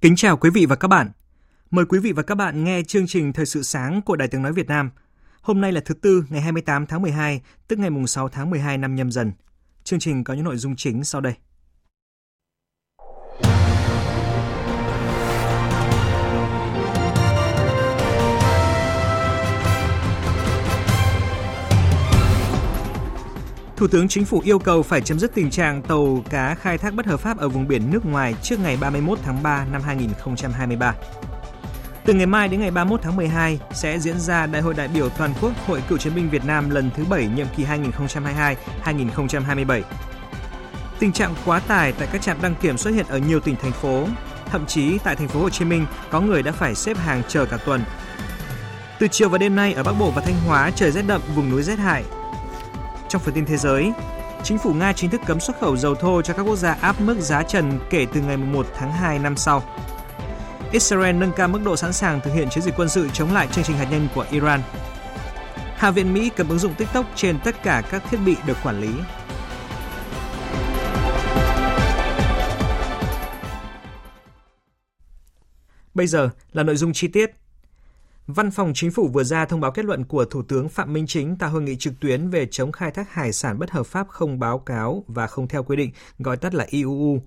Kính chào quý vị và các bạn. Mời quý vị và các bạn nghe chương trình Thời sự sáng của Đài Tiếng Nói Việt Nam. Hôm nay là thứ Tư, ngày 28 tháng 12, tức ngày mùng 6 tháng 12 năm nhâm dần. Chương trình có những nội dung chính sau đây. Thủ tướng Chính phủ yêu cầu phải chấm dứt tình trạng tàu cá khai thác bất hợp pháp ở vùng biển nước ngoài trước ngày 31 tháng 3 năm 2023. Từ ngày mai đến ngày 31 tháng 12 sẽ diễn ra Đại hội đại biểu toàn quốc Hội Cựu chiến binh Việt Nam lần thứ 7 nhiệm kỳ 2022-2027. Tình trạng quá tải tại các trạm đăng kiểm xuất hiện ở nhiều tỉnh thành phố, thậm chí tại thành phố Hồ Chí Minh có người đã phải xếp hàng chờ cả tuần. Từ chiều và đêm nay ở Bắc Bộ và Thanh Hóa trời rét đậm, vùng núi rét hại, trong phần tin thế giới, chính phủ Nga chính thức cấm xuất khẩu dầu thô cho các quốc gia áp mức giá trần kể từ ngày 1 tháng 2 năm sau. Israel nâng cao mức độ sẵn sàng thực hiện chiến dịch quân sự chống lại chương trình hạt nhân của Iran. Hạ viện Mỹ cấm ứng dụng TikTok trên tất cả các thiết bị được quản lý. Bây giờ là nội dung chi tiết. Văn phòng Chính phủ vừa ra thông báo kết luận của Thủ tướng Phạm Minh Chính tại hội nghị trực tuyến về chống khai thác hải sản bất hợp pháp không báo cáo và không theo quy định, gọi tắt là IUU.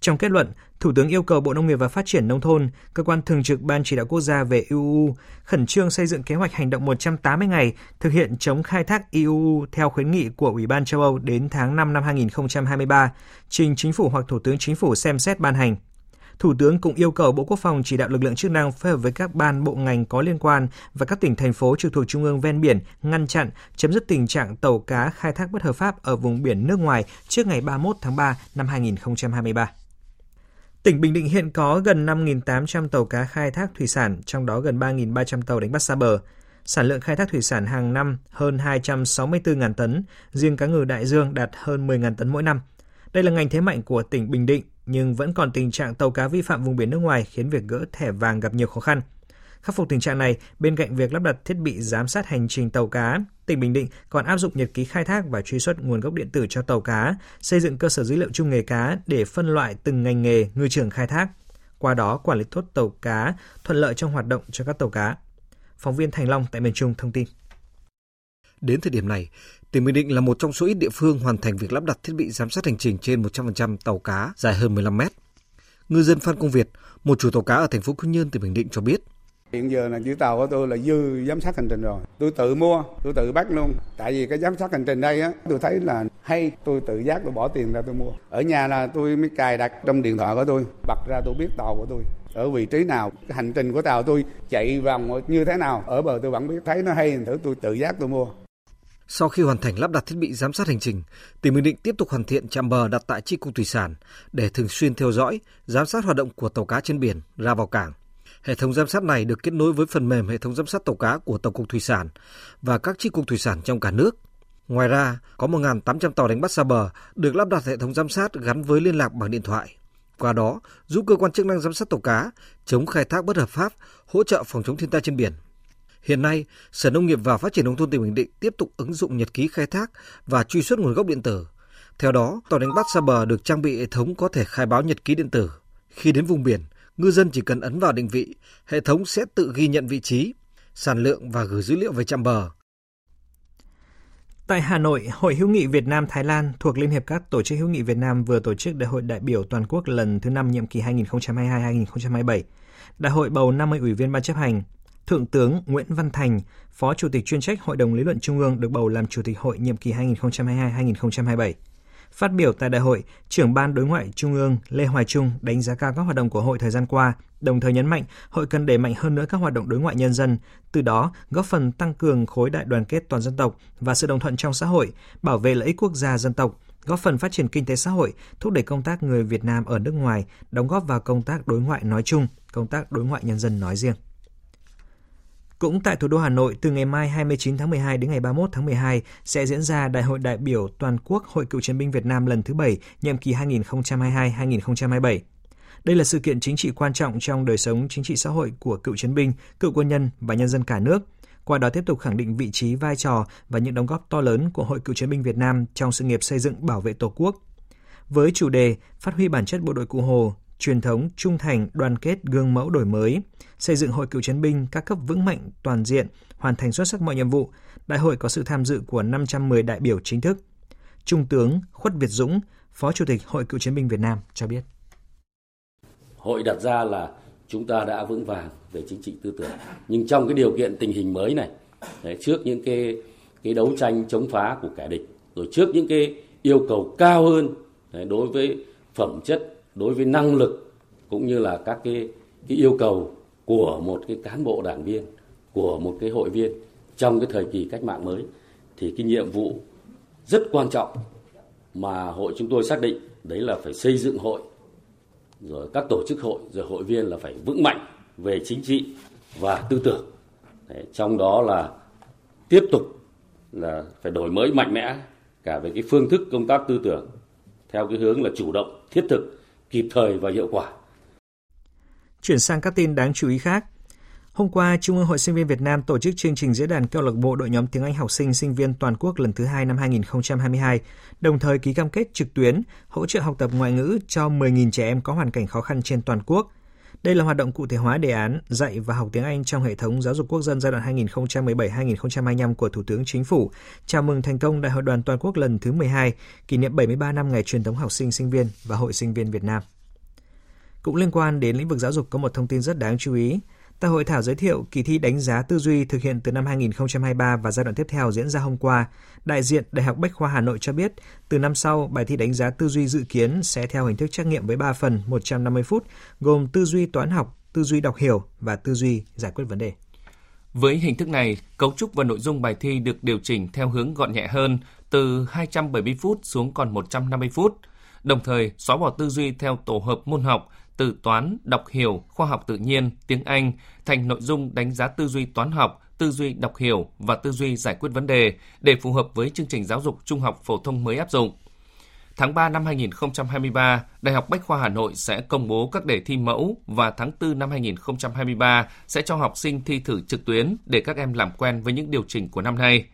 Trong kết luận, Thủ tướng yêu cầu Bộ Nông nghiệp và Phát triển Nông thôn, Cơ quan Thường trực Ban Chỉ đạo Quốc gia về IUU khẩn trương xây dựng kế hoạch hành động 180 ngày thực hiện chống khai thác IUU theo khuyến nghị của Ủy ban châu Âu đến tháng 5 năm 2023, trình Chính phủ hoặc Thủ tướng Chính phủ xem xét ban hành. Thủ tướng cũng yêu cầu Bộ Quốc phòng chỉ đạo lực lượng chức năng phối hợp với các ban bộ ngành có liên quan và các tỉnh thành phố trực thuộc trung ương ven biển ngăn chặn, chấm dứt tình trạng tàu cá khai thác bất hợp pháp ở vùng biển nước ngoài trước ngày 31 tháng 3 năm 2023. Tỉnh Bình Định hiện có gần 5.800 tàu cá khai thác thủy sản, trong đó gần 3.300 tàu đánh bắt xa bờ. Sản lượng khai thác thủy sản hàng năm hơn 264.000 tấn, riêng cá ngừ đại dương đạt hơn 10.000 tấn mỗi năm. Đây là ngành thế mạnh của tỉnh Bình Định, nhưng vẫn còn tình trạng tàu cá vi phạm vùng biển nước ngoài khiến việc gỡ thẻ vàng gặp nhiều khó khăn. Khắc phục tình trạng này, bên cạnh việc lắp đặt thiết bị giám sát hành trình tàu cá, tỉnh Bình Định còn áp dụng nhật ký khai thác và truy xuất nguồn gốc điện tử cho tàu cá, xây dựng cơ sở dữ liệu chung nghề cá để phân loại từng ngành nghề ngư trường khai thác. Qua đó quản lý tốt tàu cá, thuận lợi trong hoạt động cho các tàu cá. Phóng viên Thành Long tại miền Trung thông tin. Đến thời điểm này, tỉnh Bình Định là một trong số ít địa phương hoàn thành việc lắp đặt thiết bị giám sát hành trình trên 100% tàu cá dài hơn 15 mét. Ngư dân Phan Công Việt, một chủ tàu cá ở thành phố Quy Nhơn, tỉnh Bình Định cho biết, Hiện giờ là chữ tàu của tôi là dư giám sát hành trình rồi. Tôi tự mua, tôi tự bắt luôn. Tại vì cái giám sát hành trình đây á, tôi thấy là hay, tôi tự giác tôi bỏ tiền ra tôi mua. Ở nhà là tôi mới cài đặt trong điện thoại của tôi, bật ra tôi biết tàu của tôi ở vị trí nào, cái hành trình của tàu tôi chạy vòng như thế nào, ở bờ tôi vẫn biết, thấy nó hay thử tôi tự giác tôi mua. Sau khi hoàn thành lắp đặt thiết bị giám sát hành trình, tỉnh Bình Định tiếp tục hoàn thiện trạm bờ đặt tại chi cục thủy sản để thường xuyên theo dõi, giám sát hoạt động của tàu cá trên biển ra vào cảng. Hệ thống giám sát này được kết nối với phần mềm hệ thống giám sát tàu cá của Tổng cục Thủy sản và các chi cục thủy sản trong cả nước. Ngoài ra, có 1.800 tàu đánh bắt xa bờ được lắp đặt hệ thống giám sát gắn với liên lạc bằng điện thoại. Qua đó, giúp cơ quan chức năng giám sát tàu cá chống khai thác bất hợp pháp, hỗ trợ phòng chống thiên tai trên biển. Hiện nay, Sở Nông nghiệp và Phát triển nông thôn tỉnh Bình Định tiếp tục ứng dụng nhật ký khai thác và truy xuất nguồn gốc điện tử. Theo đó, tàu đánh bắt xa bờ được trang bị hệ thống có thể khai báo nhật ký điện tử. Khi đến vùng biển, ngư dân chỉ cần ấn vào định vị, hệ thống sẽ tự ghi nhận vị trí, sản lượng và gửi dữ liệu về trạm bờ. Tại Hà Nội, Hội hữu nghị Việt Nam Thái Lan thuộc Liên hiệp các tổ chức hữu nghị Việt Nam vừa tổ chức Đại hội đại biểu toàn quốc lần thứ 5 nhiệm kỳ 2022-2027. Đại hội bầu 50 ủy viên ban chấp hành. Thượng tướng Nguyễn Văn Thành, Phó Chủ tịch chuyên trách Hội đồng Lý luận Trung ương được bầu làm Chủ tịch Hội nhiệm kỳ 2022-2027. Phát biểu tại đại hội, trưởng ban đối ngoại Trung ương Lê Hoài Trung đánh giá cao các hoạt động của hội thời gian qua, đồng thời nhấn mạnh hội cần đẩy mạnh hơn nữa các hoạt động đối ngoại nhân dân, từ đó góp phần tăng cường khối đại đoàn kết toàn dân tộc và sự đồng thuận trong xã hội, bảo vệ lợi ích quốc gia dân tộc, góp phần phát triển kinh tế xã hội, thúc đẩy công tác người Việt Nam ở nước ngoài, đóng góp vào công tác đối ngoại nói chung, công tác đối ngoại nhân dân nói riêng. Cũng tại thủ đô Hà Nội, từ ngày mai 29 tháng 12 đến ngày 31 tháng 12 sẽ diễn ra Đại hội đại biểu toàn quốc Hội Cựu chiến binh Việt Nam lần thứ 7, nhiệm kỳ 2022-2027. Đây là sự kiện chính trị quan trọng trong đời sống chính trị xã hội của cựu chiến binh, cựu quân nhân và nhân dân cả nước, qua đó tiếp tục khẳng định vị trí, vai trò và những đóng góp to lớn của Hội Cựu chiến binh Việt Nam trong sự nghiệp xây dựng bảo vệ Tổ quốc. Với chủ đề Phát huy bản chất bộ đội Cụ Hồ, truyền thống trung thành, đoàn kết, gương mẫu đổi mới, xây dựng hội cựu chiến binh các cấp vững mạnh, toàn diện, hoàn thành xuất sắc mọi nhiệm vụ. Đại hội có sự tham dự của 510 đại biểu chính thức. Trung tướng Khuất Việt Dũng, Phó Chủ tịch Hội Cựu chiến binh Việt Nam cho biết. Hội đặt ra là chúng ta đã vững vàng về chính trị tư tưởng, nhưng trong cái điều kiện tình hình mới này, trước những cái cái đấu tranh chống phá của kẻ địch, rồi trước những cái yêu cầu cao hơn đối với phẩm chất đối với năng lực cũng như là các cái, cái yêu cầu của một cái cán bộ đảng viên của một cái hội viên trong cái thời kỳ cách mạng mới thì cái nhiệm vụ rất quan trọng mà hội chúng tôi xác định đấy là phải xây dựng hội rồi các tổ chức hội rồi hội viên là phải vững mạnh về chính trị và tư tưởng. Đấy, trong đó là tiếp tục là phải đổi mới mạnh mẽ cả về cái phương thức công tác tư tưởng theo cái hướng là chủ động thiết thực kịp thời và hiệu quả. Chuyển sang các tin đáng chú ý khác. Hôm qua, Trung ương Hội Sinh viên Việt Nam tổ chức chương trình diễn đàn câu lạc bộ đội nhóm tiếng Anh học sinh sinh viên toàn quốc lần thứ hai năm 2022, đồng thời ký cam kết trực tuyến hỗ trợ học tập ngoại ngữ cho 10.000 trẻ em có hoàn cảnh khó khăn trên toàn quốc. Đây là hoạt động cụ thể hóa đề án dạy và học tiếng Anh trong hệ thống giáo dục quốc dân giai đoạn 2017-2025 của Thủ tướng Chính phủ, chào mừng thành công Đại hội đoàn toàn quốc lần thứ 12, kỷ niệm 73 năm ngày truyền thống học sinh sinh viên và Hội sinh viên Việt Nam. Cũng liên quan đến lĩnh vực giáo dục có một thông tin rất đáng chú ý. Tại hội thảo giới thiệu kỳ thi đánh giá tư duy thực hiện từ năm 2023 và giai đoạn tiếp theo diễn ra hôm qua, đại diện Đại học Bách khoa Hà Nội cho biết, từ năm sau, bài thi đánh giá tư duy dự kiến sẽ theo hình thức trắc nghiệm với 3 phần 150 phút, gồm tư duy toán học, tư duy đọc hiểu và tư duy giải quyết vấn đề. Với hình thức này, cấu trúc và nội dung bài thi được điều chỉnh theo hướng gọn nhẹ hơn, từ 270 phút xuống còn 150 phút, đồng thời xóa bỏ tư duy theo tổ hợp môn học từ toán, đọc hiểu, khoa học tự nhiên, tiếng Anh thành nội dung đánh giá tư duy toán học, tư duy đọc hiểu và tư duy giải quyết vấn đề để phù hợp với chương trình giáo dục trung học phổ thông mới áp dụng. Tháng 3 năm 2023, Đại học Bách khoa Hà Nội sẽ công bố các đề thi mẫu và tháng 4 năm 2023 sẽ cho học sinh thi thử trực tuyến để các em làm quen với những điều chỉnh của năm nay.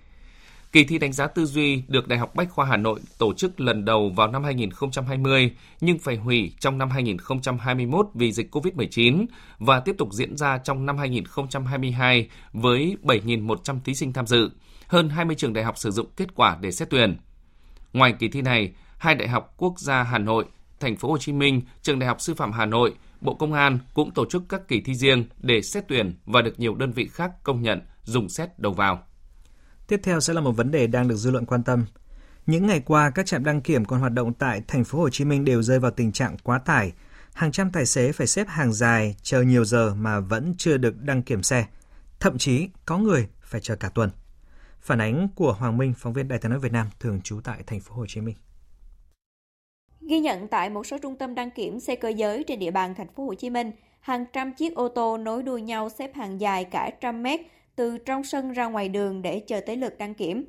Kỳ thi đánh giá tư duy được Đại học Bách khoa Hà Nội tổ chức lần đầu vào năm 2020 nhưng phải hủy trong năm 2021 vì dịch COVID-19 và tiếp tục diễn ra trong năm 2022 với 7.100 thí sinh tham dự. Hơn 20 trường đại học sử dụng kết quả để xét tuyển. Ngoài kỳ thi này, hai đại học quốc gia Hà Nội, Thành phố Hồ Chí Minh, Trường Đại học Sư phạm Hà Nội, Bộ Công an cũng tổ chức các kỳ thi riêng để xét tuyển và được nhiều đơn vị khác công nhận dùng xét đầu vào. Tiếp theo sẽ là một vấn đề đang được dư luận quan tâm. Những ngày qua, các trạm đăng kiểm còn hoạt động tại thành phố Hồ Chí Minh đều rơi vào tình trạng quá tải. Hàng trăm tài xế phải xếp hàng dài, chờ nhiều giờ mà vẫn chưa được đăng kiểm xe. Thậm chí có người phải chờ cả tuần. Phản ánh của Hoàng Minh, phóng viên Đài tiếng nói Việt Nam thường trú tại thành phố Hồ Chí Minh. Ghi nhận tại một số trung tâm đăng kiểm xe cơ giới trên địa bàn thành phố Hồ Chí Minh, hàng trăm chiếc ô tô nối đuôi nhau xếp hàng dài cả trăm mét từ trong sân ra ngoài đường để chờ tới lượt đăng kiểm.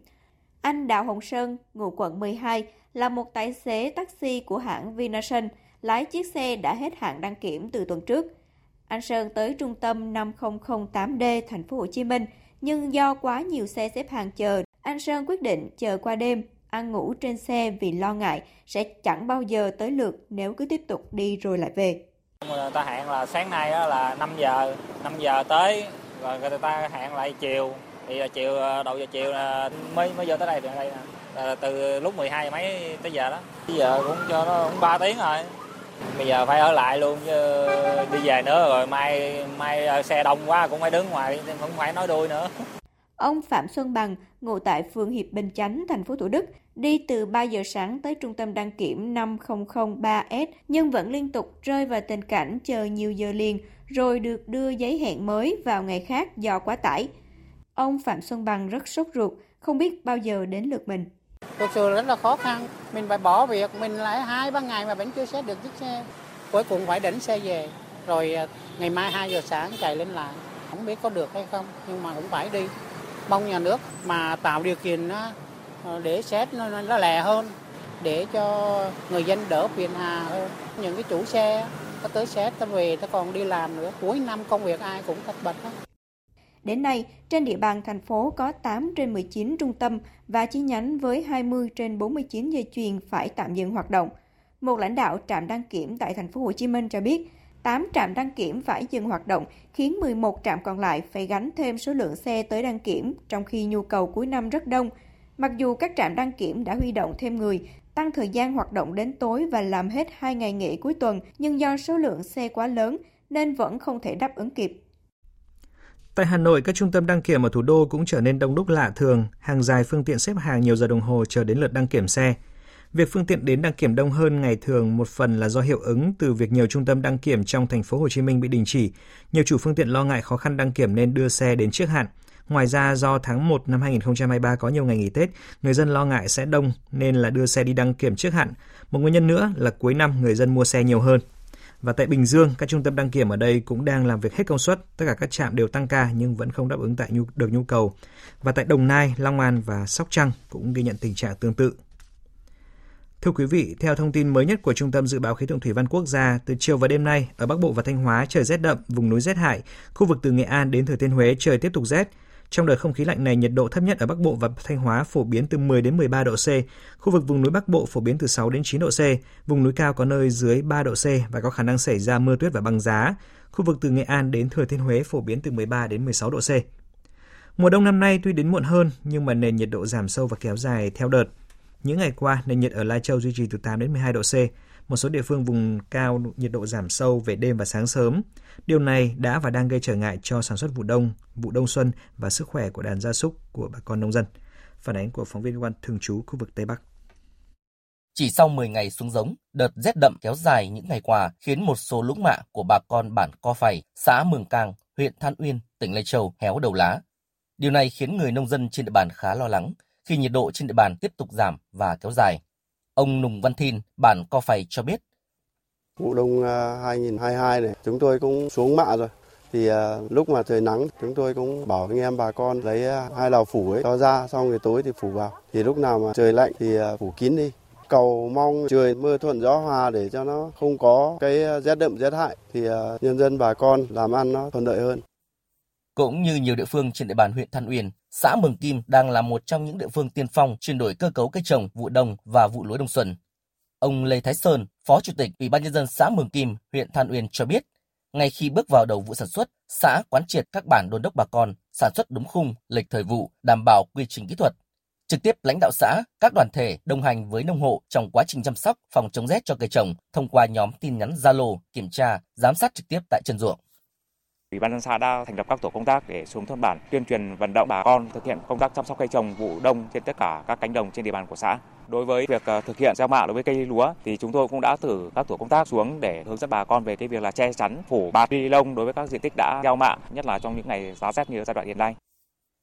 Anh Đào Hồng Sơn, ngụ quận 12, là một tài xế taxi của hãng Vinasun, lái chiếc xe đã hết hạn đăng kiểm từ tuần trước. Anh Sơn tới trung tâm 5008D thành phố Hồ Chí Minh, nhưng do quá nhiều xe xếp hàng chờ, anh Sơn quyết định chờ qua đêm, ăn ngủ trên xe vì lo ngại sẽ chẳng bao giờ tới lượt nếu cứ tiếp tục đi rồi lại về. Người ta hẹn là sáng nay là 5 giờ, 5 giờ tới rồi người ta hẹn lại chiều. Thì là chiều à, đầu giờ chiều là mới mới vô tới đây được đây nè. Là từ lúc 12 giờ mấy tới giờ đó. Bây giờ cũng cho nó cũng 3 tiếng rồi. Bây giờ phải ở lại luôn chứ đi về nữa rồi mai mai à, xe đông quá cũng phải đứng ngoài không phải nói đuôi nữa. Ông Phạm Xuân Bằng, ngụ tại phường Hiệp Bình Chánh, thành phố Thủ Đức, đi từ 3 giờ sáng tới trung tâm đăng kiểm 5003S nhưng vẫn liên tục rơi vào tình cảnh chờ nhiều giờ liền rồi được đưa giấy hẹn mới vào ngày khác do quá tải. Ông Phạm Xuân Bằng rất sốt ruột, không biết bao giờ đến lượt mình. Thực sự rất là khó khăn, mình phải bỏ việc, mình lại hai ba ngày mà vẫn chưa xét được chiếc xe. Cuối cùng phải đánh xe về, rồi à, ngày mai 2 giờ sáng chạy lên lại. Không biết có được hay không, nhưng mà cũng phải đi. Mong nhà nước mà tạo điều kiện à, để xét nó, nó lẹ hơn, để cho người dân đỡ phiền hà hơn. Những cái chủ xe có tới xét ta về ta còn đi làm nữa cuối năm công việc ai cũng tất bật hết Đến nay, trên địa bàn thành phố có 8 trên 19 trung tâm và chi nhánh với 20 trên 49 dây chuyền phải tạm dừng hoạt động. Một lãnh đạo trạm đăng kiểm tại thành phố Hồ Chí Minh cho biết, 8 trạm đăng kiểm phải dừng hoạt động, khiến 11 trạm còn lại phải gánh thêm số lượng xe tới đăng kiểm, trong khi nhu cầu cuối năm rất đông. Mặc dù các trạm đăng kiểm đã huy động thêm người, tăng thời gian hoạt động đến tối và làm hết hai ngày nghỉ cuối tuần, nhưng do số lượng xe quá lớn nên vẫn không thể đáp ứng kịp. Tại Hà Nội, các trung tâm đăng kiểm ở thủ đô cũng trở nên đông đúc lạ thường, hàng dài phương tiện xếp hàng nhiều giờ đồng hồ chờ đến lượt đăng kiểm xe. Việc phương tiện đến đăng kiểm đông hơn ngày thường một phần là do hiệu ứng từ việc nhiều trung tâm đăng kiểm trong thành phố Hồ Chí Minh bị đình chỉ. Nhiều chủ phương tiện lo ngại khó khăn đăng kiểm nên đưa xe đến trước hạn. Ngoài ra do tháng 1 năm 2023 có nhiều ngày nghỉ Tết, người dân lo ngại sẽ đông nên là đưa xe đi đăng kiểm trước hạn. Một nguyên nhân nữa là cuối năm người dân mua xe nhiều hơn. Và tại Bình Dương, các trung tâm đăng kiểm ở đây cũng đang làm việc hết công suất, tất cả các trạm đều tăng ca nhưng vẫn không đáp ứng tại nhu, được nhu cầu. Và tại Đồng Nai, Long An và Sóc Trăng cũng ghi nhận tình trạng tương tự. Thưa quý vị, theo thông tin mới nhất của Trung tâm Dự báo Khí tượng Thủy văn Quốc gia, từ chiều và đêm nay, ở Bắc Bộ và Thanh Hóa trời rét đậm, vùng núi rét hại, khu vực từ Nghệ An đến Thừa Thiên Huế trời tiếp tục rét, trong đợt không khí lạnh này, nhiệt độ thấp nhất ở Bắc Bộ và Thanh Hóa phổ biến từ 10 đến 13 độ C, khu vực vùng núi Bắc Bộ phổ biến từ 6 đến 9 độ C, vùng núi cao có nơi dưới 3 độ C và có khả năng xảy ra mưa tuyết và băng giá. Khu vực từ Nghệ An đến Thừa Thiên Huế phổ biến từ 13 đến 16 độ C. Mùa đông năm nay tuy đến muộn hơn nhưng mà nền nhiệt độ giảm sâu và kéo dài theo đợt. Những ngày qua, nền nhiệt ở Lai Châu duy trì từ 8 đến 12 độ C, một số địa phương vùng cao nhiệt độ giảm sâu về đêm và sáng sớm. Điều này đã và đang gây trở ngại cho sản xuất vụ đông, vụ đông xuân và sức khỏe của đàn gia súc của bà con nông dân. Phản ánh của phóng viên quan thường trú khu vực Tây Bắc. Chỉ sau 10 ngày xuống giống, đợt rét đậm kéo dài những ngày qua khiến một số lũng mạ của bà con bản Co Phày, xã Mường Cang, huyện Than Uyên, tỉnh Lai Châu héo đầu lá. Điều này khiến người nông dân trên địa bàn khá lo lắng khi nhiệt độ trên địa bàn tiếp tục giảm và kéo dài. Ông Nùng Văn Thin, bản Co Phày cho biết. Vụ đông à, 2022 này chúng tôi cũng xuống mạ rồi. Thì à, lúc mà trời nắng chúng tôi cũng bảo anh em bà con lấy à, hai lò phủ ấy cho ra xong rồi tối thì phủ vào. Thì lúc nào mà trời lạnh thì phủ kín đi. Cầu mong trời mưa thuận gió hòa để cho nó không có cái rét đậm rét hại thì nhân dân bà con làm ăn nó thuận lợi hơn. Cũng như nhiều địa phương trên địa bàn huyện Than Uyên, xã Mường Kim đang là một trong những địa phương tiên phong chuyển đổi cơ cấu cây trồng vụ đông và vụ lúa đông xuân. Ông Lê Thái Sơn, Phó Chủ tịch Ủy ban nhân dân xã Mường Kim, huyện Than Uyên cho biết, ngay khi bước vào đầu vụ sản xuất, xã quán triệt các bản đôn đốc bà con sản xuất đúng khung, lịch thời vụ, đảm bảo quy trình kỹ thuật. Trực tiếp lãnh đạo xã, các đoàn thể đồng hành với nông hộ trong quá trình chăm sóc, phòng chống rét cho cây trồng thông qua nhóm tin nhắn Zalo, kiểm tra, giám sát trực tiếp tại chân ruộng. Ủy ban dân xã đã thành lập các tổ công tác để xuống thôn bản tuyên truyền vận động bà con thực hiện công tác chăm sóc cây trồng vụ đông trên tất cả các cánh đồng trên địa bàn của xã. Đối với việc ờ, thực hiện gieo mạ đối với cây lúa thì chúng tôi cũng đã cử các tổ công tác xuống để hướng dẫn bà con về cái việc là che chắn phủ bạt ni lông đối với các diện tích đã gieo mạ, nhất là trong những ngày giá rét như giai đoạn hiện nay.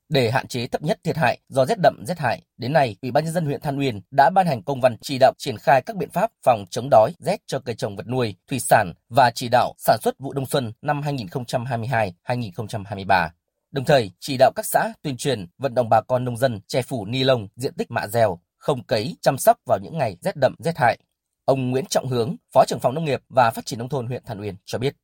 Để hạn chế thấp nhất thiệt hại do rét đậm rét hại, đến nay, Ủy ban nhân dân huyện Than Uyên đã ban hành công văn chỉ đạo triển khai các biện pháp phòng chống đói, rét cho cây trồng vật nuôi, thủy sản và chỉ đạo sản xuất vụ đông xuân năm 2022-2023. Đồng thời, chỉ đạo các xã tuyên truyền vận động bà con nông dân che phủ ni lông diện tích mạ dèo, không cấy, chăm sóc vào những ngày rét đậm rét hại. Ông Nguyễn Trọng Hướng, Phó trưởng phòng nông nghiệp và phát triển nông thôn huyện Than Uyên cho biết.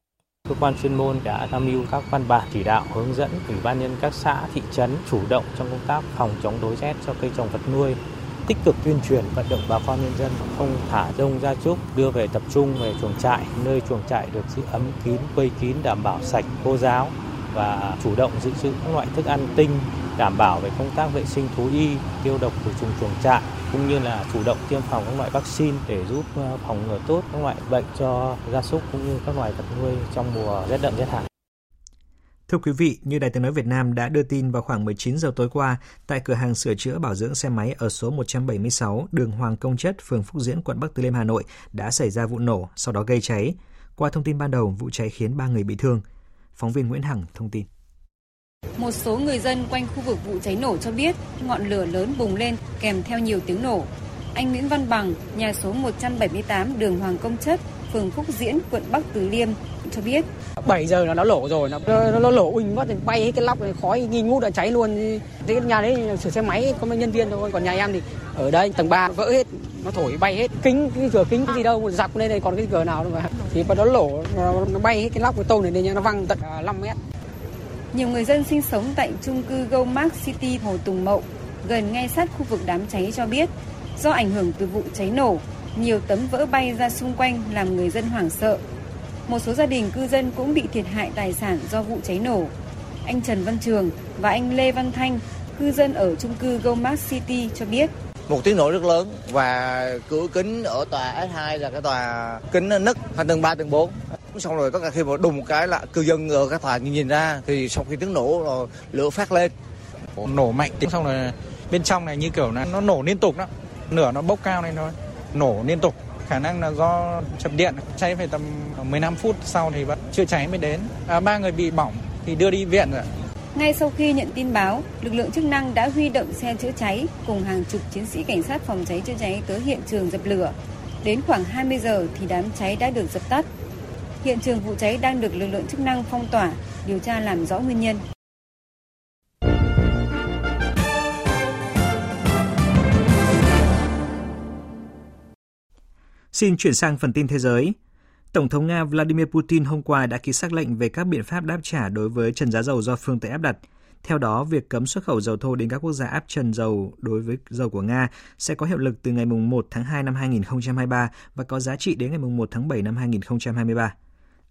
Cơ quan chuyên môn đã tham mưu các văn bản chỉ đạo hướng dẫn ủy ban nhân các xã, thị trấn chủ động trong công tác phòng chống đối rét cho cây trồng vật nuôi, tích cực tuyên truyền vận động bà con nhân dân không thả rông gia súc đưa về tập trung về chuồng trại nơi chuồng trại được giữ ấm kín quây kín đảm bảo sạch khô ráo và chủ động giữ trữ các loại thức ăn tinh đảm bảo về công tác vệ sinh thú y tiêu độc khử trùng chuồng trại cũng như là chủ động tiêm phòng các loại vaccine để giúp ờ, phòng ngừa tốt các loại bệnh cho gia súc cũng như các loài vật nuôi trong mùa rét đậm rét hại. Thưa quý vị, như Đài tiếng nói Việt Nam đã đưa tin vào khoảng 19 giờ tối qua, tại cửa hàng sửa chữa bảo dưỡng xe máy ở số 176 đường Hoàng Công Chất, phường Phúc Diễn, quận Bắc Từ Liêm, Hà Nội đã xảy ra vụ nổ, sau đó gây cháy. Qua thông tin ban đầu, vụ cháy khiến 3 người bị thương. Phóng viên Nguyễn Hằng thông tin. Một số người dân quanh khu vực vụ cháy nổ cho biết ngọn lửa lớn bùng lên kèm theo nhiều tiếng nổ. Anh Nguyễn Văn Bằng, nhà số 178 đường Hoàng Công Chất, phường Phúc Diễn, quận Bắc Từ Liêm cho biết. 7 giờ nó, nó lổ rồi, nó, nó, nó lổ uỳnh thì bay hết cái lóc này, khói nghi ngút đã cháy luôn. Thế nhà đấy sửa xe máy có mấy nhân viên thôi, còn nhà em thì ở đây tầng 3 vỡ hết, nó thổi bay hết. Kính cái cửa kính cái gì đâu, một dọc lên đây còn cái cửa nào đâu mà. Thì nó lổ nó, nó bay hết cái lóc cái tôn này lên nó văng tận à, 5 mét. Nhiều người dân sinh sống tại chung cư Goldmark City Hồ Tùng Mậu, gần ngay sát khu vực đám cháy cho biết, do ảnh hưởng từ vụ cháy nổ, nhiều tấm vỡ bay ra xung quanh làm người dân hoảng sợ. Một số gia đình cư dân cũng bị thiệt hại tài sản do vụ cháy nổ. Anh Trần Văn Trường và anh Lê Văn Thanh, cư dân ở chung cư Goldmark City cho biết. Một tiếng nổ rất lớn và cửa kính ở tòa S2 là cái tòa kính nứt thành tầng 3, tầng 4 xong rồi tất cả khi mà đùng một cái là cư dân ở cái tòa nhìn ra thì sau khi tiếng nổ rồi lửa phát lên. Nổ mạnh xong rồi bên trong này như kiểu là nó nổ liên tục đó. Nửa nó bốc cao lên thôi. Nổ liên tục. Khả năng là do chập điện cháy phải tầm 15 phút sau thì vẫn chưa cháy mới đến. À, ba người bị bỏng thì đưa đi viện rồi ngay sau khi nhận tin báo, lực lượng chức năng đã huy động xe chữa cháy cùng hàng chục chiến sĩ cảnh sát phòng cháy chữa cháy tới hiện trường dập lửa. Đến khoảng 20 giờ thì đám cháy đã được dập tắt. Hiện trường vụ cháy đang được lực lượng chức năng phong tỏa, điều tra làm rõ nguyên nhân. Xin chuyển sang phần tin thế giới. Tổng thống Nga Vladimir Putin hôm qua đã ký xác lệnh về các biện pháp đáp trả đối với trần giá dầu do phương Tây áp đặt. Theo đó, việc cấm xuất khẩu dầu thô đến các quốc gia áp trần dầu đối với dầu của Nga sẽ có hiệu lực từ ngày 1 tháng 2 năm 2023 và có giá trị đến ngày 1 tháng 7 năm 2023.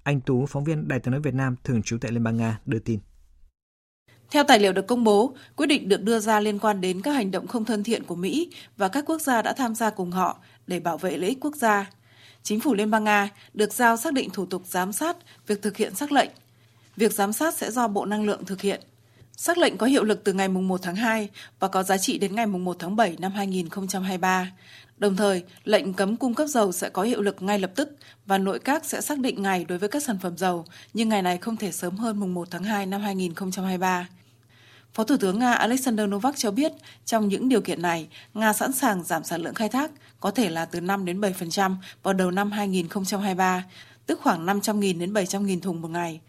Anh Tú, phóng viên Đài tiếng nói Việt Nam thường trú tại Liên bang Nga, đưa tin. Theo tài liệu được công bố, quyết định được đưa ra liên quan đến các hành động không thân thiện của Mỹ và các quốc gia đã tham gia cùng họ để bảo vệ lợi ích quốc gia. Chính phủ Liên bang Nga được giao xác định thủ tục giám sát việc thực hiện xác lệnh. Việc giám sát sẽ do Bộ Năng lượng thực hiện. Sắc lệnh có hiệu lực từ ngày 1 tháng 2 và có giá trị đến ngày 1 tháng 7 năm 2023. Đồng thời, lệnh cấm cung cấp dầu sẽ có hiệu lực ngay lập tức và nội các sẽ xác định ngày đối với các sản phẩm dầu, nhưng ngày này không thể sớm hơn mùng 1 tháng 2 năm 2023. Phó Thủ tướng Nga Alexander Novak cho biết, trong những điều kiện này, Nga sẵn sàng giảm sản lượng khai thác, có thể là từ 5 đến 7% vào đầu năm 2023, tức khoảng 500.000 đến 700.000 thùng một ngày.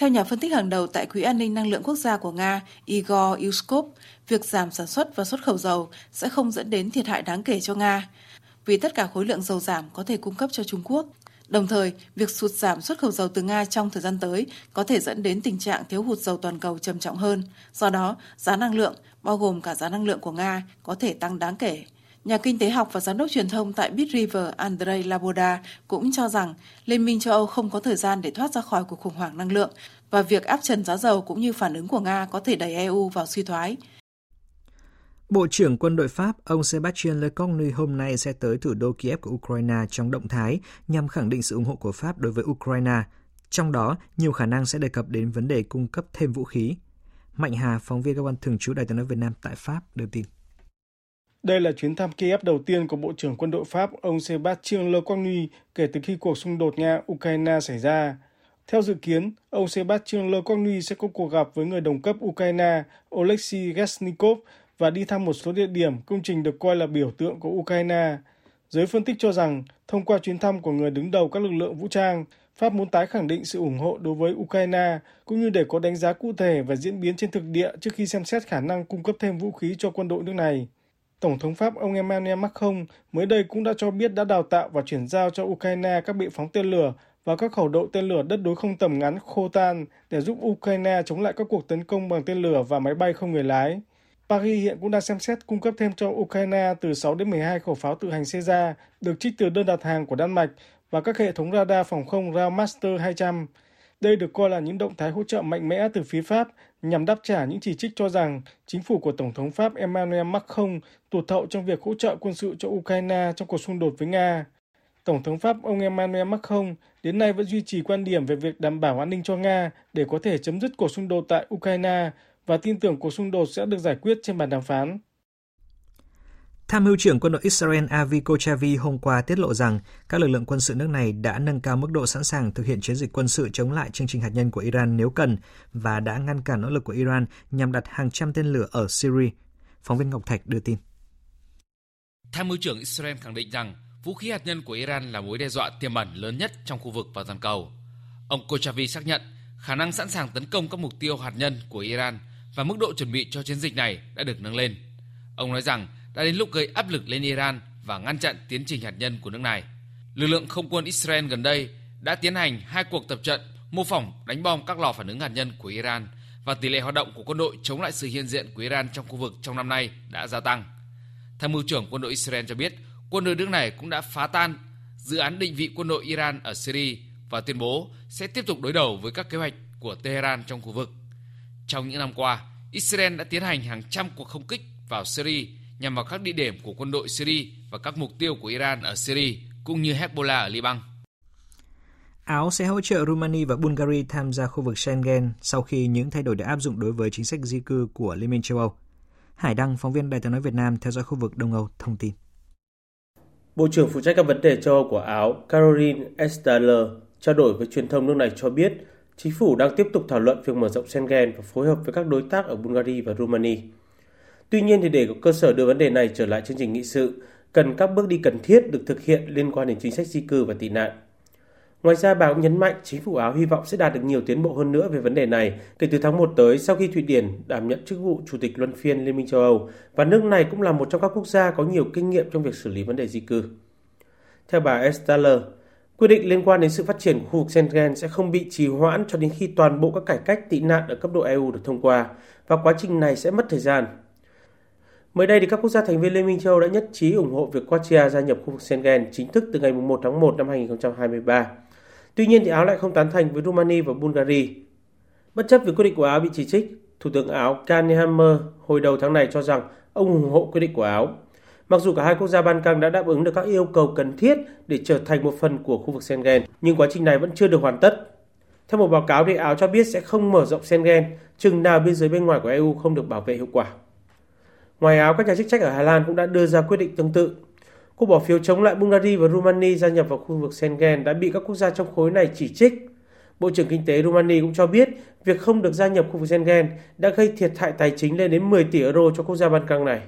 Theo nhà phân tích hàng đầu tại Quỹ an ninh năng lượng quốc gia của Nga, Igor Yuskov, việc giảm sản xuất và xuất khẩu dầu sẽ không dẫn đến thiệt hại đáng kể cho Nga, vì tất cả khối lượng dầu giảm có thể cung cấp cho Trung Quốc. Đồng thời, việc sụt giảm xuất khẩu dầu từ Nga trong thời gian tới có thể dẫn đến tình trạng thiếu hụt dầu toàn cầu trầm trọng hơn. Do đó, giá năng lượng, bao gồm cả giá năng lượng của Nga, có thể tăng đáng kể. Nhà kinh tế học và giám đốc truyền thông tại Bit River Andrei Laboda cũng cho rằng Liên minh châu Âu không có thời gian để thoát ra khỏi cuộc khủng hoảng năng lượng và việc áp trần giá dầu cũng như phản ứng của Nga có thể đẩy EU vào suy thoái. Bộ trưởng quân đội Pháp ông Sébastien Lecornu hôm nay sẽ tới thủ đô Kiev của Ukraine trong động thái nhằm khẳng định sự ủng hộ của Pháp đối với Ukraine. Trong đó, nhiều khả năng sẽ đề cập đến vấn đề cung cấp thêm vũ khí. Mạnh Hà, phóng viên cơ quan thường trú Đài tiếng nói Việt Nam tại Pháp, đưa tin. Đây là chuyến thăm Kiev đầu tiên của Bộ trưởng quân đội Pháp ông Sebastien Lecornu kể từ khi cuộc xung đột Nga-Ukraine xảy ra. Theo dự kiến, ông Sebastien Lecornu sẽ có cuộc gặp với người đồng cấp Ukraine Oleksiy Gesnikov và đi thăm một số địa điểm công trình được coi là biểu tượng của Ukraine. Giới phân tích cho rằng, thông qua chuyến thăm của người đứng đầu các lực lượng vũ trang, Pháp muốn tái khẳng định sự ủng hộ đối với Ukraine, cũng như để có đánh giá cụ thể và diễn biến trên thực địa trước khi xem xét khả năng cung cấp thêm vũ khí cho quân đội nước này. Tổng thống Pháp ông Emmanuel Macron mới đây cũng đã cho biết đã đào tạo và chuyển giao cho Ukraine các bị phóng tên lửa và các khẩu độ tên lửa đất đối không tầm ngắn Khotan để giúp Ukraine chống lại các cuộc tấn công bằng tên lửa và máy bay không người lái. Paris hiện cũng đang xem xét cung cấp thêm cho Ukraine từ 6 đến 12 khẩu pháo tự hành Caesar được trích từ đơn đặt hàng của Đan Mạch và các hệ thống radar phòng không Railmaster 200. Đây được coi là những động thái hỗ trợ mạnh mẽ từ phía Pháp nhằm đáp trả những chỉ trích cho rằng chính phủ của Tổng thống Pháp Emmanuel Macron tụt hậu trong việc hỗ trợ quân sự cho Ukraine trong cuộc xung đột với Nga. Tổng thống Pháp ông Emmanuel Macron đến nay vẫn duy trì quan điểm về việc đảm bảo an ninh cho Nga để có thể chấm dứt cuộc xung đột tại Ukraine và tin tưởng cuộc xung đột sẽ được giải quyết trên bàn đàm phán. Tham mưu trưởng quân đội Israel Avi Kochavi hôm qua tiết lộ rằng các lực lượng quân sự nước này đã nâng cao mức độ sẵn sàng thực hiện chiến dịch quân sự chống lại chương trình hạt nhân của Iran nếu cần và đã ngăn cản nỗ lực của Iran nhằm đặt hàng trăm tên lửa ở Syria. Phóng viên Ngọc Thạch đưa tin. Tham mưu trưởng Israel khẳng định rằng vũ khí hạt nhân của Iran là mối đe dọa tiềm ẩn lớn nhất trong khu vực và toàn cầu. Ông Kochavi xác nhận khả năng sẵn sàng tấn công các mục tiêu hạt nhân của Iran và mức độ chuẩn bị cho chiến dịch này đã được nâng lên. Ông nói rằng đã đến lúc gây áp lực lên Iran và ngăn chặn tiến trình hạt nhân của nước này. Lực lượng không quân Israel gần đây đã tiến hành hai cuộc tập trận mô phỏng đánh bom các lò phản ứng hạt nhân của Iran và tỷ lệ hoạt động của quân đội chống lại sự hiện diện của Iran trong khu vực trong năm nay đã gia tăng. Tham mưu trưởng quân đội Israel cho biết quân đội nước này cũng đã phá tan dự án định vị quân đội Iran ở Syria và tuyên bố sẽ tiếp tục đối đầu với các kế hoạch của Tehran trong khu vực. Trong những năm qua, Israel đã tiến hành hàng trăm cuộc không kích vào Syria nhằm vào các địa điểm của quân đội Syria và các mục tiêu của Iran ở Syria cũng như Hezbollah ở Liban. Áo sẽ hỗ trợ Romania và Bulgaria tham gia khu vực Schengen sau khi những thay đổi được áp dụng đối với chính sách di cư của Liên minh châu Âu. Hải Đăng, phóng viên Đài tiếng nói Việt Nam theo dõi khu vực Đông Âu thông tin. Bộ trưởng phụ trách các vấn đề châu Âu của Áo Caroline Estaler trao đổi với truyền thông nước này cho biết chính phủ đang tiếp tục thảo luận việc mở rộng Schengen và phối hợp với các đối tác ở Bulgaria và Romania. Tuy nhiên thì để có cơ sở đưa vấn đề này trở lại chương trình nghị sự, cần các bước đi cần thiết được thực hiện liên quan đến chính sách di cư và tị nạn. Ngoài ra, bà cũng nhấn mạnh chính phủ Áo hy vọng sẽ đạt được nhiều tiến bộ hơn nữa về vấn đề này kể từ tháng 1 tới sau khi Thụy Điển đảm nhận chức vụ Chủ tịch Luân phiên Liên minh châu Âu và nước này cũng là một trong các quốc gia có nhiều kinh nghiệm trong việc xử lý vấn đề di cư. Theo bà Estaller, quyết định liên quan đến sự phát triển của khu vực Schengen sẽ không bị trì hoãn cho đến khi toàn bộ các cải cách tị nạn ở cấp độ EU được thông qua và quá trình này sẽ mất thời gian. Mới đây thì các quốc gia thành viên Liên minh châu Âu đã nhất trí ủng hộ việc Croatia gia nhập khu vực Schengen chính thức từ ngày 1 tháng 1 năm 2023. Tuy nhiên thì Áo lại không tán thành với Romania và Bulgaria. Bất chấp việc quyết định của Áo bị chỉ trích, Thủ tướng Áo Kanye Hammer hồi đầu tháng này cho rằng ông ủng hộ quyết định của Áo. Mặc dù cả hai quốc gia Ban Căng đã đáp ứng được các yêu cầu cần thiết để trở thành một phần của khu vực Schengen, nhưng quá trình này vẫn chưa được hoàn tất. Theo một báo cáo thì Áo cho biết sẽ không mở rộng Schengen chừng nào biên giới bên ngoài của EU không được bảo vệ hiệu quả. Ngoài Áo, các nhà chức trách ở Hà Lan cũng đã đưa ra quyết định tương tự. Cuộc bỏ phiếu chống lại Bulgaria và Romania gia nhập vào khu vực Schengen đã bị các quốc gia trong khối này chỉ trích. Bộ trưởng Kinh tế Romania cũng cho biết việc không được gia nhập khu vực Schengen đã gây thiệt hại tài chính lên đến 10 tỷ euro cho quốc gia Ban Căng này.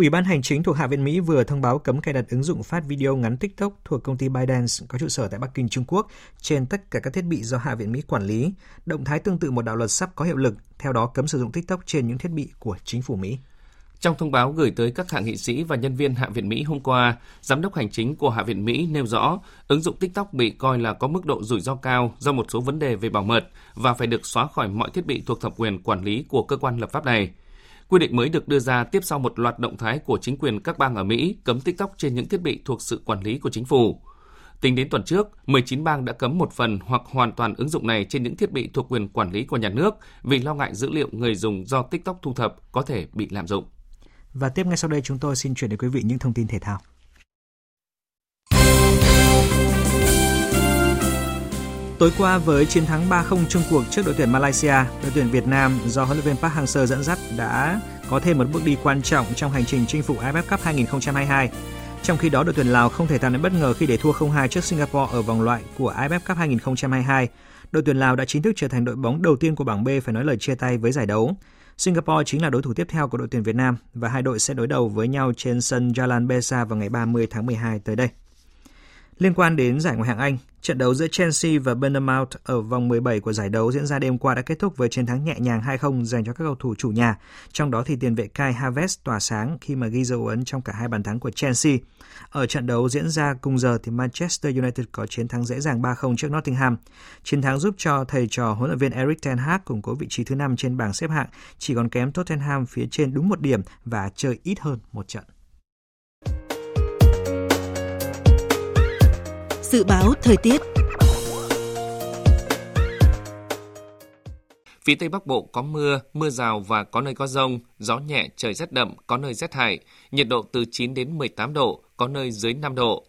Ủy ban Hành chính thuộc Hạ viện Mỹ vừa thông báo cấm cài đặt ứng dụng phát video ngắn TikTok thuộc công ty ByteDance có trụ sở tại Bắc Kinh, Trung Quốc trên tất cả các thiết bị do Hạ viện Mỹ quản lý. Động thái tương tự một đạo luật sắp có hiệu lực, theo đó cấm sử dụng TikTok trên những thiết bị của chính phủ Mỹ. Trong thông báo gửi tới các hạ nghị sĩ và nhân viên Hạ viện Mỹ hôm qua, Giám đốc hành chính của Hạ viện Mỹ nêu rõ ứng dụng TikTok bị coi là có mức độ rủi ro cao do một số vấn đề về bảo mật và phải được xóa khỏi mọi thiết bị thuộc thẩm quyền quản lý của cơ quan lập pháp này. Quy định mới được đưa ra tiếp sau một loạt động thái của chính quyền các bang ở Mỹ cấm TikTok trên những thiết bị thuộc sự quản lý của chính phủ. Tính đến tuần trước, 19 bang đã cấm một phần hoặc hoàn toàn ứng dụng này trên những thiết bị thuộc quyền quản lý của nhà nước vì lo ngại dữ liệu người dùng do TikTok thu thập có thể bị lạm dụng. Và tiếp ngay sau đây chúng tôi xin chuyển đến quý vị những thông tin thể thao. Tối qua với chiến thắng 3-0 chung cuộc trước đội tuyển Malaysia, đội tuyển Việt Nam do huấn luyện viên Park Hang-seo dẫn dắt đã có thêm một bước đi quan trọng trong hành trình chinh phục AFF Cup 2022. Trong khi đó, đội tuyển Lào không thể tạo nên bất ngờ khi để thua 0-2 trước Singapore ở vòng loại của AFF Cup 2022. Đội tuyển Lào đã chính thức trở thành đội bóng đầu tiên của bảng B phải nói lời chia tay với giải đấu. Singapore chính là đối thủ tiếp theo của đội tuyển Việt Nam và hai đội sẽ đối đầu với nhau trên sân Jalan Besa vào ngày 30 tháng 12 tới đây. Liên quan đến giải Ngoại hạng Anh, trận đấu giữa Chelsea và Bournemouth ở vòng 17 của giải đấu diễn ra đêm qua đã kết thúc với chiến thắng nhẹ nhàng 2-0 dành cho các cầu thủ chủ nhà. Trong đó thì tiền vệ Kai Havertz tỏa sáng khi mà ghi dấu ấn trong cả hai bàn thắng của Chelsea. Ở trận đấu diễn ra cùng giờ thì Manchester United có chiến thắng dễ dàng 3-0 trước Nottingham. Chiến thắng giúp cho thầy trò huấn luyện viên Erik ten Hag củng cố vị trí thứ 5 trên bảng xếp hạng, chỉ còn kém Tottenham phía trên đúng một điểm và chơi ít hơn một trận. Dự báo thời tiết Phía Tây Bắc Bộ có mưa, mưa rào và có nơi có rông, gió nhẹ, trời rét đậm, có nơi rét hại, nhiệt độ từ 9 đến 18 độ, có nơi dưới 5 độ.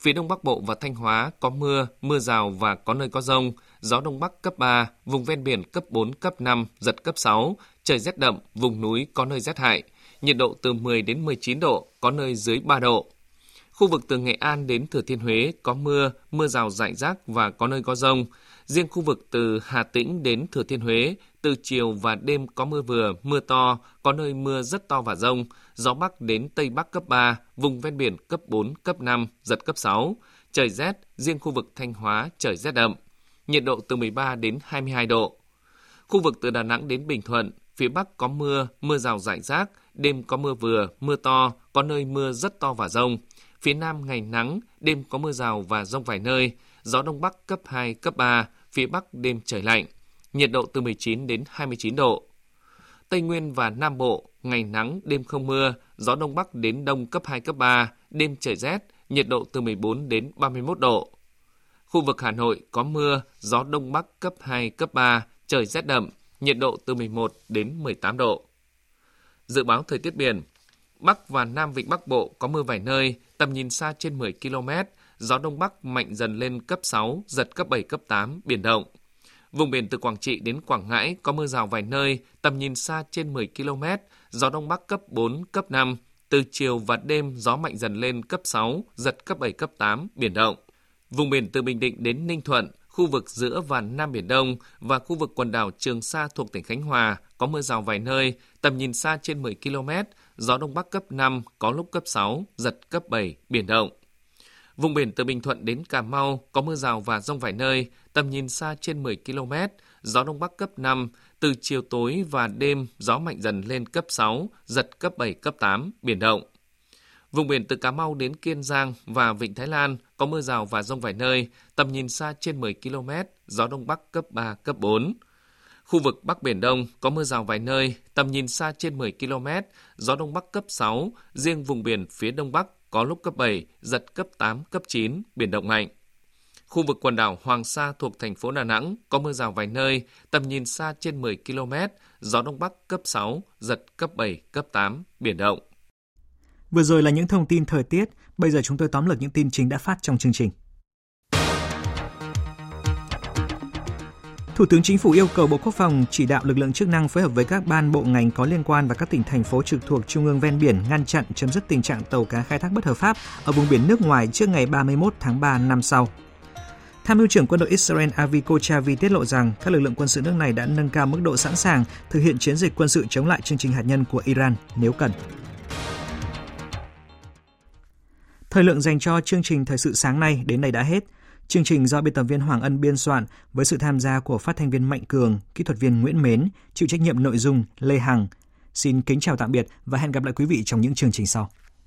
Phía Đông Bắc Bộ và Thanh Hóa có mưa, mưa rào và có nơi có rông, gió Đông Bắc cấp 3, vùng ven biển cấp 4, cấp 5, giật cấp 6, trời rét đậm, vùng núi có nơi rét hại, nhiệt độ từ 10 đến 19 độ, có nơi dưới 3 độ. Khu vực từ Nghệ An đến Thừa Thiên Huế có mưa, mưa rào rải rác và có nơi có rông. Riêng khu vực từ Hà Tĩnh đến Thừa Thiên Huế, từ chiều và đêm có mưa vừa, mưa to, có nơi mưa rất to và rông, gió Bắc đến Tây Bắc cấp 3, vùng ven biển cấp 4, cấp 5, giật cấp 6. Trời rét, riêng khu vực Thanh Hóa trời rét đậm. Nhiệt độ từ 13 đến 22 độ. Khu vực từ Đà Nẵng đến Bình Thuận, phía Bắc có mưa, mưa rào rải rác, đêm có mưa vừa, mưa to, có nơi mưa rất to và rông. Phía Nam ngày nắng, đêm có mưa rào và rông vài nơi, gió Đông Bắc cấp 2, cấp 3, phía Bắc đêm trời lạnh, nhiệt độ từ 19 đến 29 độ. Tây Nguyên và Nam Bộ, ngày nắng, đêm không mưa, gió Đông Bắc đến Đông cấp 2, cấp 3, đêm trời rét, nhiệt độ từ 14 đến 31 độ. Khu vực Hà Nội có mưa, gió Đông Bắc cấp 2, cấp 3, trời rét đậm, nhiệt độ từ 11 đến 18 độ. Dự báo thời tiết biển, Bắc và Nam Vịnh Bắc Bộ có mưa vài nơi, tầm nhìn xa trên 10 km, gió Đông Bắc mạnh dần lên cấp 6, giật cấp 7, cấp 8, biển động. Vùng biển từ Quảng Trị đến Quảng Ngãi có mưa rào vài nơi, tầm nhìn xa trên 10 km, gió Đông Bắc cấp 4, cấp 5. Từ chiều và đêm gió mạnh dần lên cấp 6, giật cấp 7, cấp 8, biển động. Vùng biển từ Bình Định đến Ninh Thuận, khu vực giữa và Nam Biển Đông và khu vực quần đảo Trường Sa thuộc tỉnh Khánh Hòa có mưa rào vài nơi, tầm nhìn xa trên 10 km, gió Đông Bắc cấp 5, có lúc cấp 6, giật cấp 7, biển động. Vùng biển từ Bình Thuận đến Cà Mau có mưa rào và rông vài nơi, tầm nhìn xa trên 10 km, gió Đông Bắc cấp 5, từ chiều tối và đêm gió mạnh dần lên cấp 6, giật cấp 7, cấp 8, biển động. Vùng biển từ Cà Mau đến Kiên Giang và Vịnh Thái Lan có mưa rào và rông vài nơi, tầm nhìn xa trên 10 km, gió Đông Bắc cấp 3, cấp 4. Khu vực Bắc Biển Đông có mưa rào vài nơi, tầm nhìn xa trên 10 km, gió Đông Bắc cấp 6, riêng vùng biển phía Đông Bắc có lúc cấp 7, giật cấp 8, cấp 9, biển động mạnh. Khu vực quần đảo Hoàng Sa thuộc thành phố Đà Nẵng có mưa rào vài nơi, tầm nhìn xa trên 10 km, gió Đông Bắc cấp 6, giật cấp 7, cấp 8, biển động. Vừa rồi là những thông tin thời tiết, bây giờ chúng tôi tóm lược những tin chính đã phát trong chương trình. Thủ tướng Chính phủ yêu cầu Bộ Quốc phòng chỉ đạo lực lượng chức năng phối hợp với các ban bộ ngành có liên quan và các tỉnh thành phố trực thuộc trung ương ven biển ngăn chặn chấm dứt tình trạng tàu cá khai thác bất hợp pháp ở vùng biển nước ngoài trước ngày 31 tháng 3 năm sau. Tham mưu trưởng quân đội Israel Avi Kochavi tiết lộ rằng các lực lượng quân sự nước này đã nâng cao mức độ sẵn sàng thực hiện chiến dịch quân sự chống lại chương trình hạt nhân của Iran nếu cần. Thời lượng dành cho chương trình thời sự sáng nay đến đây đã hết. Chương trình do biên tập viên Hoàng Ân biên soạn với sự tham gia của phát thanh viên Mạnh Cường, kỹ thuật viên Nguyễn Mến, chịu trách nhiệm nội dung Lê Hằng. Xin kính chào tạm biệt và hẹn gặp lại quý vị trong những chương trình sau.